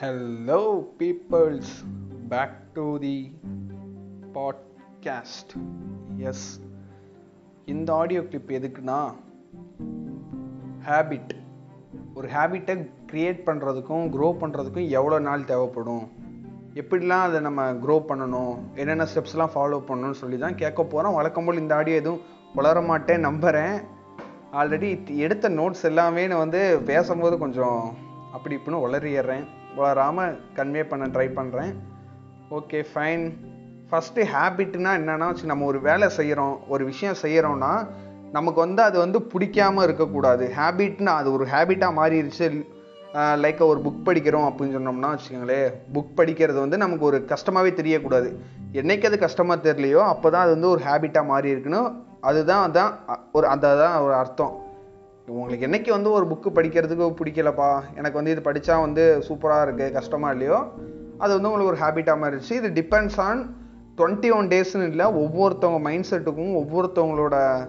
Hello peoples back to the podcast yes இந்த audio clip எதுக்குன்னா habit ஒரு ஹேபிட்டை க்ரியேட் பண்ணுறதுக்கும் க்ரோ பண்ணுறதுக்கும் எவ்வளோ நாள் தேவைப்படும்? எப்படிலாம் அதை நம்ம க்ரோ பண்ணணும்? என்னென்ன ஸ்டெப்ஸ்லாம் ஃபாலோ பண்ணணும்னு சொல்லி தான் கேட்க போகிறோம் வழக்கம் போல் இந்த ஆடியோ எதுவும் வளர மாட்டேன் நம்புகிறேன் ஆல்ரெடி எடுத்த நோட்ஸ் எல்லாமே நான் வந்து பேசும்போது கொஞ்சம் அப்படி இப்படின்னு உளறிடுறேன். வளராமல் கன்வே பண்ண ட்ரை பண்ணுறேன் ஓகே ஃபைன் ஃபஸ்ட்டு ஹேபிட்னா என்னென்னா வச்சு நம்ம ஒரு வேலை செய்கிறோம் ஒரு விஷயம் செய்கிறோன்னா நமக்கு வந்து அது வந்து பிடிக்காம இருக்கக்கூடாது. ஹேபிட்னா அது ஒரு ஹேபிட்டாக மாறிடுச்சு லைக் ஒரு புக் படிக்கிறோம் அப்படின்னு சொன்னோம்னா வச்சுக்கோங்களேன் புக் படிக்கிறது வந்து நமக்கு ஒரு கஷ்டமாகவே தெரியக்கூடாது. என்னைக்கு அது கஷ்டமாக தெரியலையோ அப்போ தான் அது வந்து ஒரு ஹேபிட்டாக மாறி இருக்குன்னு அதுதான் அதான் ஒரு அந்த தான் ஒரு அர்த்தம். உங்களுக்கு என்னைக்கு வந்து ஒரு புக்கு படிக்கிறதுக்கு பிடிக்கலப்பா? எனக்கு வந்து இது படித்தா வந்து சூப்பராக இருக்குது கஷ்டமாக இல்லையோ? அது வந்து உங்களுக்கு ஒரு ஹேபிட்டாக மாறிடுச்சு. இது டிபெண்ட்ஸ் ஆன் டுவெண்ட்டி ஒன் டேஸ்னு இல்லை ஒவ்வொருத்தவங்க மைண்ட் செட்டுக்கும் ஒவ்வொருத்தவங்களோட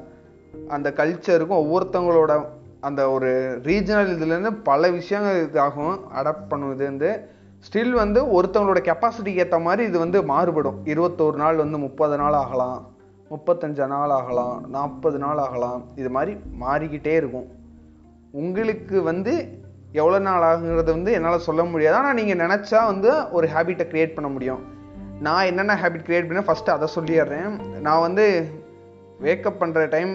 அந்த கல்ச்சருக்கும் ஒவ்வொருத்தவங்களோட அந்த ஒரு ரீஜனல் இதுலேருந்து பல விஷயங்கள் இதாகும் அடாப்ட் பண்ணுவது வந்து. ஸ்டில் வந்து ஒருத்தவங்களோட கெப்பாசிட்டிக்கு ஏற்ற மாதிரி இது வந்து மாறுபடும். இருபத்தோரு நாள் வந்து முப்பது நாள் ஆகலாம். முப்பத்தஞ்சு நாள் ஆகலாம் நாற்பது நாள் ஆகலாம் இது மாதிரி மாறிக்கிட்டே இருக்கும். உங்களுக்கு வந்து எவ்வளோ நாள் ஆகுங்கிறது வந்து என்னால் சொல்ல முடியாது. ஆனால் நீங்கள் நினச்சா வந்து ஒரு ஹேபிட்டை க்ரியேட் பண்ண முடியும். நான் என்னென்ன ஹேபிட் க்ரியேட் பண்ண ஃபஸ்ட்டு அதை சொல்லிடுறேன். நான் வந்து வேக்கப் பண்ணுற டைம்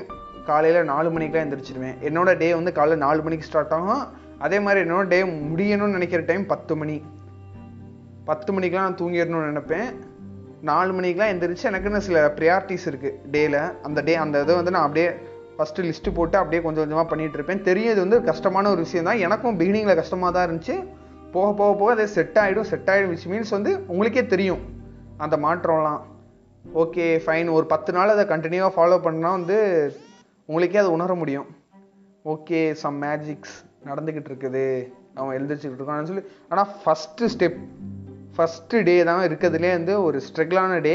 காலையில் நாலு மணிக்கெலாம் எழுந்திரிச்சிருவேன் என்னோட டே வந்து காலையில் நாலு மணிக்கு ஸ்டார்ட் ஆகும். அதே மாதிரி என்னோட டே முடியணும்னு நினைக்கிற டைம் பத்து மணி. பத்து மணிக்கெலாம் நான் தூங்கிடணும்னு நினைப்பேன். நாலு மணிக்கெலாம் எந்திரிச்சு எனக்குன்னு சில ப்ரியாரிட்டிஸ் இருக்குது டேயில் அந்த டே அந்த இதை வந்து நான் அப்படியே ஃபஸ்ட்டு லிஸ்ட்டு போட்டு அப்படியே கொஞ்சம் கொஞ்சமாக பண்ணிகிட்டு இருப்பேன். தெரியும் இது வந்து கஷ்டமான ஒரு விஷயம் தான். எனக்கும் பிகினிங்கில் கஷ்டமாக தான் இருந்துச்சு. போக போக போக அது செட் ஆகிடும் செட் ஆகிடும் விச் மீன்ஸ் வந்து உங்களுக்கே தெரியும் அந்த மாற்றம்லாம். ஓகே ஃபைன் ஒரு பத்து நாள் அதை கண்டினியூவாக ஃபாலோ பண்ணால் வந்து உங்களுக்கே அதை உணர முடியும். ஓகே சம் மேஜிக்ஸ் நடந்துக்கிட்டு இருக்குது. அவன் எழுந்திரிச்சிக்கிட்டு இருக்கான்னு சொல்லி. ஆனால் ஃபஸ்ட்டு ஸ்டெப் ஃபஸ்ட்டு டே தான் இருக்கிறதுலே வந்து ஒரு ஸ்ட்ரகிளான டே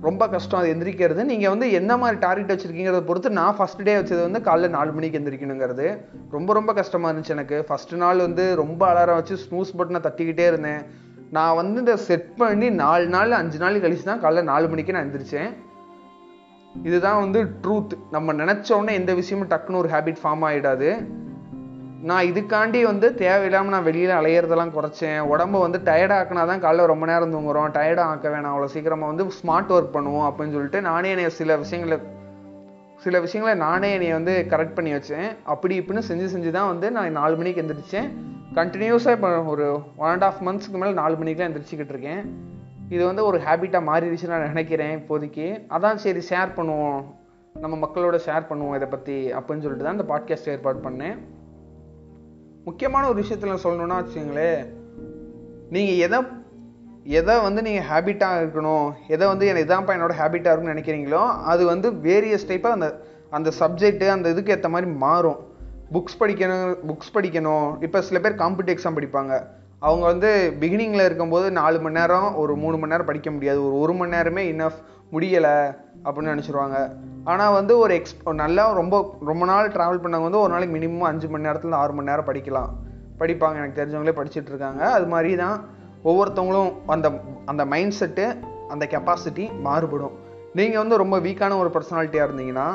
ரொம்ப கஷ்டம் அது எந்திரிக்கிறது. நீங்கள் வந்து என்ன மாதிரி டார்கெட் வச்சுருக்கீங்கிறத பொறுத்து நான் ஃபஸ்ட் டே வச்சது வந்து காலைல நாலு மணிக்கு எந்திரிக்கணுங்கிறது. ரொம்ப ரொம்ப கஷ்டமாக இருந்துச்சு எனக்கு. ஃபஸ்ட்டு நாள் வந்து ரொம்ப அலாரம் வச்சு ஸ்னூஸ் பட்டனை தட்டிக்கிட்டே இருந்தேன். நான் வந்து இந்த செட் பண்ணி நாலு நாள் அஞ்சு நாள் கழிச்சு தான் காலைல நாலு மணிக்கு நான் எந்திரிச்சேன். இதுதான் வந்து ட்ரூத் நம்ம நினச்ச உடனே எந்த விஷயமும் டக்குன்னு ஒரு ஹேபிட் ஃபார்ம் ஆகிடாது நான் இதுக்காண்டி வந்து தேவையில்லாமல் நான் வெளியில் அலையிறதெல்லாம் குறைச்சேன். உடம்ப வந்து டயர்டாக்கினா தான் காலைல ரொம்ப நேரம் தூங்குறோம். டயர்டாக ஆக்க வேணாம் அவ்வளோ சீக்கிரமாக வந்து ஸ்மார்ட் ஒர்க் பண்ணுவோம் அப்படின்னு சொல்லிட்டு நானே என்னை சில விஷயங்களை சில விஷயங்களை நானே என்னை வந்து கரெக்ட் பண்ணி வச்சேன். அப்படி இப்படின்னு செஞ்சு செஞ்சு தான் வந்து நான் நாலு மணிக்கு எந்திரிச்சேன். கண்டினியூஸாக இப்போ ஒரு ஒன் அண்ட் ஆஃப் மந்த்ஸ்க்கு மேலே நாலு மணிக்கெலாம் எந்திரிச்சிக்கிட்டு இருக்கேன். இது வந்து ஒரு ஹேபிட்டாக மாறிடுச்சுன்னு நான் நினைக்கிறேன் இப்போதைக்கு. அதான் சரி ஷேர் பண்ணுவோம். நம்ம மக்களோட ஷேர் பண்ணுவோம் இதை பற்றி அப்படின்னு சொல்லிட்டு தான் இந்த பாட்காஸ்ட் ஏற்பாடு பண்ணேன். முக்கியமான ஒரு விஷயத்தில் சொல்லணும்னா வச்சுங்களேன் நீங்கள் எதை எதை வந்து நீங்கள் ஹேபிட்டாக இருக்கணும் எதை வந்து எனக்கு இதான்ப்பா என்னோட ஹேபிட்டாக இருக்குன்னு நினைக்கிறீங்களோ அது வந்து வேரியஸ் டைப்பாக அந்த அந்த சப்ஜெக்ட்டு அந்த இதுக்கு ஏற்ற மாதிரி மாறும். புக்ஸ் படிக்கணும் புக்ஸ் படிக்கணும். இப்போ சில பேர் காம்படிட்டிவ் எக்ஸாம் படிப்பாங்க. அவங்க வந்து பிகினிங்கில் இருக்கும்போது நாலு மணி நேரம் ஒரு மூணு மணி நேரம் படிக்க முடியாது. ஒரு ஒரு மணி நேரமே இன்னஃப் முடியலை. அப்படின்னு நினச்சிருவாங்க. ஆனால் வந்து ஒரு எக்ஸ் நல்லா ரொம்ப ரொம்ப நாள் ட்ராவல் பண்ணவங்க வந்து ஒரு நாளைக்கு மினிமம் அஞ்சு மணி நேரத்தில் ஆறு மணி நேரம் படிக்கலாம். படிப்பாங்க. எனக்கு தெரிஞ்சவங்களே படிச்சுட்டு இருக்காங்க. அது மாதிரி தான் ஒவ்வொருத்தவங்களும் அந்த அந்த மைண்ட் செட்டு அந்த கெப்பாசிட்டி மாறுபடும். நீங்கள் வந்து ரொம்ப வீக்கான ஒரு பர்சனாலிட்டியாக இருந்தீங்கன்னா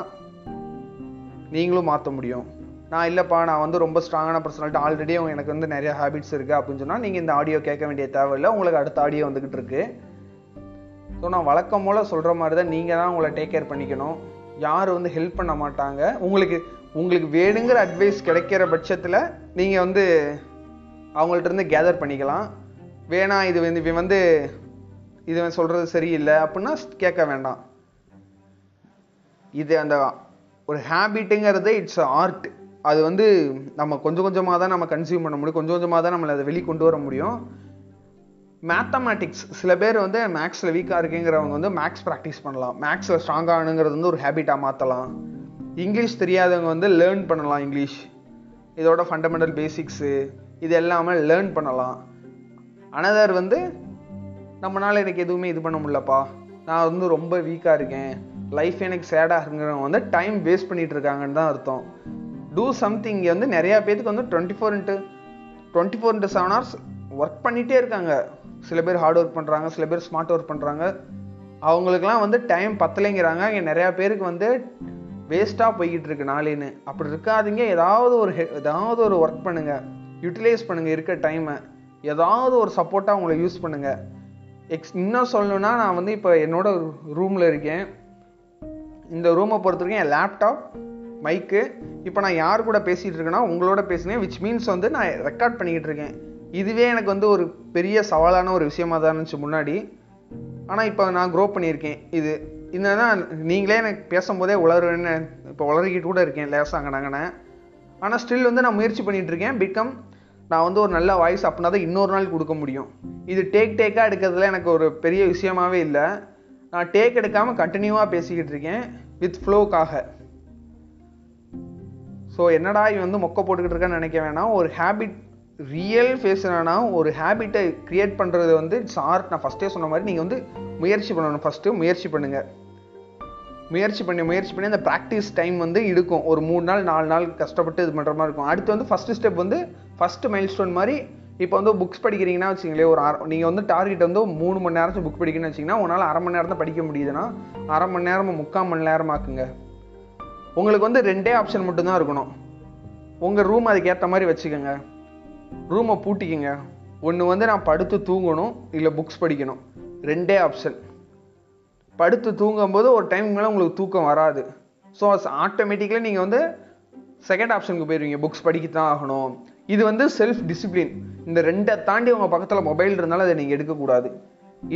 நீங்களும் மாற்ற முடியும். நான் இல்லைப்பா நான் வந்து ரொம்ப ஸ்ட்ராங்கான பர்சனாலிட்டி ஆல்ரெடி எனக்கு வந்து நிறைய ஹேபிட்ஸ் இருக்குது அப்படின்னு சொன்னால் நீங்கள் இந்த ஆடியோ கேட்க வேண்டிய தேவையில்லை. உங்களுக்கு அடுத்த ஆடியோ வந்துக்கிட்டு இருக்குது ஸோ நான் வழக்கம் போல் சொல்கிற மாதிரி தான் நீங்கள் தான் உங்களை டேக் கேர் பண்ணிக்கணும். யாரும் வந்து ஹெல்ப் பண்ண மாட்டாங்க. உங்களுக்கு உங்களுக்கு வேணுங்கிற அட்வைஸ் கிடைக்கிற பட்சத்தில் நீங்கள் வந்து அவங்கள்ட்ட இருந்து கேதர் பண்ணிக்கலாம். வேணாம் இது வந்து இவன் வந்து இது சொல்கிறது சரியில்லை அப்படின்னா கேட்க வேண்டாம். இது அந்த ஒரு ஹேபிட்டுங்கிறது இட்ஸ் ஆர்ட் அது வந்து நம்ம கொஞ்சம் கொஞ்சமாக தான் நம்ம கன்சியூம் பண்ண முடியும். கொஞ்சம் கொஞ்சமாக தான் நம்மளை அதை வெளி கொண்டு வர முடியும். மேத்தமேட்டிக்ஸ் சில பேர் வந்து மேக்ஸில் வீக்காக இருக்குங்கிறவங்க வந்து மேக்ஸ் ப்ராக்டிஸ் பண்ணலாம். மேக்ஸில் ஸ்ட்ராங்காகணுங்கிறது வந்து ஒரு ஹேபிட்டாக மாற்றலாம் இங்கிலீஷ் தெரியாதவங்க வந்து லேர்ன் பண்ணலாம் இங்கிலீஷ் இதோட ஃபண்டமெண்டல் பேசிக்ஸு இது எல்லாமே லேர்ன் பண்ணலாம். அனதர் வந்து நம்மளால் எனக்கு எதுவுமே இது பண்ண முடியலப்பா. நான் வந்து ரொம்ப வீக்காக இருக்கேன். லைஃப் எனக்கு சேடாக இருக்குங்கிறவங்க வந்து டைம் வேஸ்ட் பண்ணிகிட்டு இருக்காங்கன்னு தான் அர்த்தம். டூ சம்திங் இங்கே வந்து நிறையா பேத்துக்கு வந்து twenty four into twenty four into seven hours work பண்ணிகிட்டே இருக்காங்க. சில பேர் ஹார்ட் ஒர்க் பண்ணுறாங்க சில பேர் ஸ்மார்ட் ஒர்க் பண்ணுறாங்க அவங்களுக்குலாம் வந்து டைம் பத்தலைங்கிறாங்க. இங்கே நிறையா பேருக்கு வந்து வேஸ்ட்டாக போய்கிட்டு இருக்கு நாளேன்னு. அப்படி இருக்காதீங்க. ஏதாவது ஒரு ஹெ- ஏதாவது ஒரு ஒர்க் பண்ணுங்கள் யூட்டிலைஸ் பண்ணுங்கள் இருக்க டைமை ஏதாவது ஒரு சப்போர்ட்டாக உங்களை யூஸ் பண்ணுங்கள் எக்ஸ் இன்னும் சொல்லணும்னா நான் வந்து இப்போ என்னோட ரூமில் இருக்கேன். இந்த ரூமை பொறுத்த வரைக்கும் என் லேப்டாப் மைக்கு இப்போ நான் யார் கூட பேசிகிட்டு இருக்கேன்னா உங்களோட பேசினேன். விச் மீன்ஸ் வந்து நான் ரெக்கார்ட் பண்ணிக்கிட்டு இருக்கேன் இதுவே எனக்கு வந்து ஒரு பெரிய சவாலான ஒரு விஷயமா தான் இருந்துச்சு முன்னாடி. ஆனால் இப்போ நான் க்ரோ பண்ணியிருக்கேன். இது என்னன்னா நீங்களே எனக்கு பேசும்போதே உளருன்னு இப்போ உளறிக்கிட்டு கூட இருக்கேன் லேசாங்க நாங்கண்ணே ஆனால் ஸ்டில் வந்து நான் முயற்சி பண்ணிகிட்டு இருக்கேன் பிகம் நான் வந்து ஒரு நல்ல வாய்ஸ் அப்படின்னா தான் இன்னொரு நாள் கொடுக்க முடியும். இது டேக் டேக்காக எடுக்கிறதுல எனக்கு ஒரு பெரிய விஷயமாவே இல்லை. நான் டேக் எடுக்காமல் கண்டினியூவாக பேசிக்கிட்டு இருக்கேன். வித் ஃப்ளோக்காக ஸோ என்னடா இவன் வந்து மொக்க போட்டுக்கிட்டு இருக்கான்னு நினைக்க வேணாம். ஒரு ஹேபிட் ரியல் ஃபேஸ் என்னன்னா ஒரு ஹேபிட்டை க்ரியேட் பண்ணுறது வந்து இட்ஸ் ஆர்ட் நான் ஃபஸ்ட்டே சொன்ன மாதிரி நீங்கள் வந்து முயற்சி பண்ணணும். ஃபஸ்ட்டு முயற்சி பண்ணுங்கள் முயற்சி பண்ணி முயற்சி பண்ணி அந்த ப்ராக்டிஸ் டைம் வந்து இருக்கும் ஒரு மூணு நாள் நாலு நாள் கஷ்டப்பட்டு இது பண்ணுற மாதிரி இருக்கும். அடுத்து வந்து ஃபஸ்ட்டு ஸ்டெப் வந்து ஃபஸ்ட்டு மைல் ஸ்டோன் மாதிரி இப்போ வந்து புக்ஸ் படிக்கிறீங்கன்னா வச்சுங்களேன் ஒரு அரை நீங்கள் வந்து டார்கெட் வந்து மூணு மணி நேரம் புக் படிக்கணும்னு வச்சிங்கன்னா உங்களால் அரை மணி நேரம் தான் படிக்க முடியுதுன்னா அரை மணி நேரம் முக்கால் மணி நேரம் ஆக்குங்க உங்களுக்கு வந்து ரெண்டே ஆப்ஷன் மட்டும்தான் இருக்கணும். உங்கள் ரூம் அதுக்கேற்ற மாதிரி வச்சுக்கோங்க. ரூமை பூட்டிக்கிங்க. ஒன்று வந்து நான் படுத்து தூங்கணும் இல்லை புக்ஸ் படிக்கணும். ரெண்டே ஆப்ஷன் படுத்து தூங்கும்போது ஒரு டைம் மேலே உங்களுக்கு தூக்கம் வராது. ஸோ ஆட்டோமேட்டிக்கலாக நீங்கள் வந்து செகண்ட் ஆப்ஷனுக்கு போயிடுவீங்க புக்ஸ் படிக்க தான் ஆகணும். இது வந்து செல்ஃப் டிசிப்ளின் இந்த ரெண்டை தாண்டி உங்கள் பக்கத்தில் மொபைல் இருந்தாலும் அதை நீங்கள் எடுக்கக்கூடாது.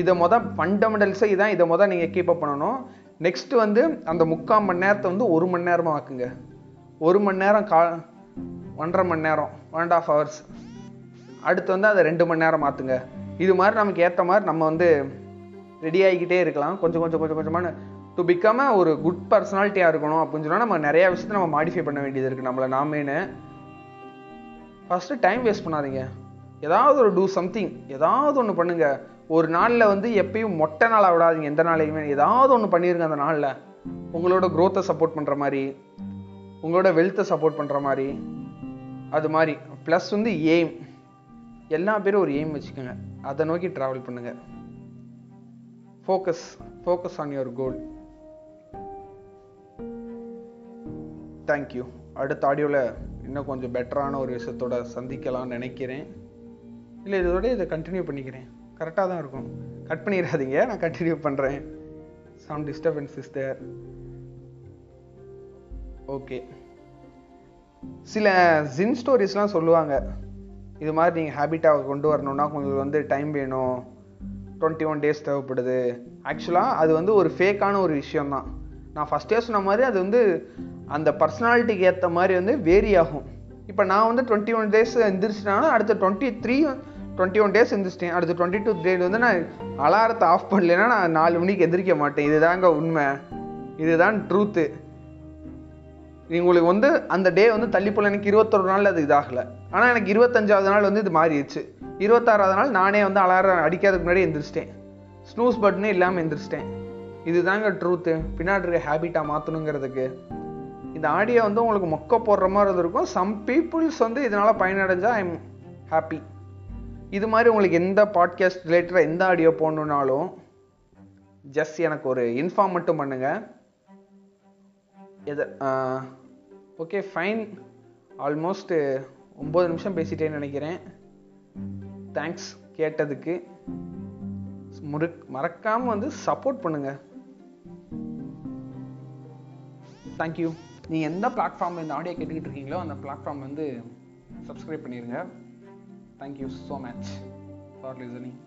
இதை மொதல் ஃபண்டமெண்டல்ஸே இதான் இதை மொதல் நீங்கள் கீப் அப் பண்ணணும். நெக்ஸ்ட் வந்து அந்த முக்கால் மணி நேரத்தை வந்து ஒரு மணி நேரமாக ஆக்குங்க. ஒரு மணி நேரம் கா ஒன்றரை மணி நேரம் ஒன் அண்ட் ஆஃப் ஹவர்ஸ் அடுத்து வந்து அதை ரெண்டு மணி நேரம் மாற்றுங்க இது மாதிரி நமக்கு ஏற்ற மாதிரி நம்ம வந்து ரெடி ஆகிக்கிட்டே இருக்கலாம். கொஞ்சம் கொஞ்சம் கொஞ்சம் கொஞ்சமான டு பிக்காம ஒரு குட் பர்சனாலிட்டியாக இருக்கணும் அப்படின்னு சொன்னால் நம்ம நிறையா விஷயத்தை நம்ம மாடிஃபை பண்ண வேண்டியது இருக்குது நம்மளை நாமேன்னு ஃபஸ்ட்டு டைம் வேஸ்ட் பண்ணாதீங்க. ஏதாவது ஒரு டூ சம்திங் ஏதாவது ஒன்று பண்ணுங்கள் ஒரு நாளில் வந்து எப்பயும் மொட்டை நாளாக விடாதீங்க. எந்த நாளையுமே ஏதாவது ஒன்று பண்ணிருங்க அந்த நாளில். உங்களோட க்ரோத்தை சப்போர்ட் பண்ணுற மாதிரி உங்களோட வெல்த்தை சப்போர்ட் பண்ணுற மாதிரி. அது மாதிரி. ப்ளஸ் வந்து எய்ம் எல்லா பேரும் ஒரு எய்ம் வச்சுக்கோங்க. அதை நோக்கி ட்ராவல் பண்ணுங்க. Focus focus on your goal thank you அடுத்த ஆடியோவில் இன்னும் கொஞ்சம் பெட்டரான ஒரு விஷயத்தோட சந்திக்கலாம்னு நினைக்கிறேன். இல்லை இதோட இதை கண்டினியூ பண்ணிக்கிறேன். கரெக்டாக தான் இருக்கும். கட் பண்ணிடாதீங்க. நான் கண்டினியூ பண்ணுறேன் some disturbance is there okay சில ஜின் ஸ்டோரிஸ்லாம் சொல்லுவாங்க. இது மாதிரி நீங்கள் ஹேபிட்டாக கொண்டு வரணும்னா கொஞ்சம் வந்து டைம் வேணும். டுவெண்ட்டி ஒன் டேஸ் தேவைப்படுது ஆக்சுவலாக அது வந்து ஒரு ஃபேக்கான ஒரு விஷயந்தான் நான் ஃபஸ்ட்டே சொன்ன மாதிரி அது வந்து அந்த பர்சனாலிட்டிக்கு ஏற்ற மாதிரி வந்து வேரி ஆகும். இப்போ நான் வந்து டுவெண்ட்டி ஒன் டேஸ் எந்திரிச்சிட்டாலும் அடுத்த twenty three twenty one days எந்திரிச்சிட்டேன். அடுத்த டுவெண்ட்டி டூ டே வந்து நான் அலாரத்தை ஆஃப் பண்ணலைன்னா நான் நாலு மணிக்கு எந்திரிக்க மாட்டேன். இதுதாங்க உண்மை. இதுதான் ட்ரூத்து உங்களுக்கு வந்து அந்த டே வந்து தள்ளி போல எனக்கு இருபத்தொரு நாள் அது இதாகல. ஆனால் எனக்கு இருபத்தஞ்சாவது நாள் வந்து இது மாறிடுச்சு. இருபத்தாறாவது நாள் நானே வந்து அலாரம் அடிக்கிறதுக்கு முன்னாடி எந்திரிச்சிட்டேன். ஸ்னூஸ் பட்டனே இல்லாமல் எந்திரிச்சிட்டேன். இதுதாங்க ட்ரூத்து பின்னாடி இருக்க ஹேபிட்டாக மாற்றணுங்கிறதுக்கு இந்த ஆடியோ வந்து உங்களுக்கு மொக்க போடுற மாதிரி இருக்கும். சம் பீப்புள்ஸ் வந்து இதனால் பயனடைஞ்சால் ஐம் ஹாப்பி இது மாதிரி உங்களுக்கு எந்த பாட்காஸ்ட் ரிலேட்டடாக எந்த ஆடியோ போடணுன்னாலும் ஜஸ்ட் எனக்கு ஒரு இன்ஃபார்ம் மட்டும் பண்ணுங்கள் எது ஓகே ஃபைன் ஆல்மோஸ்ட்டு ஒம்பது நிமிஷம் பேசிட்டேன்னு நினைக்கிறேன். தேங்க்ஸ் கேட்டதுக்கு. முறு மறக்காமல் வந்து சப்போர்ட் பண்ணுங்கள் தேங்க்யூ நீங்கள் எந்த பிளாட்ஃபார்மில் இந்த ஆடியோ கேட்டுக்கிட்டு இருக்கீங்களோ அந்த பிளாட்ஃபார்ம் வந்து சப்ஸ்கிரைப் பண்ணிடுங்க thank you so much for listening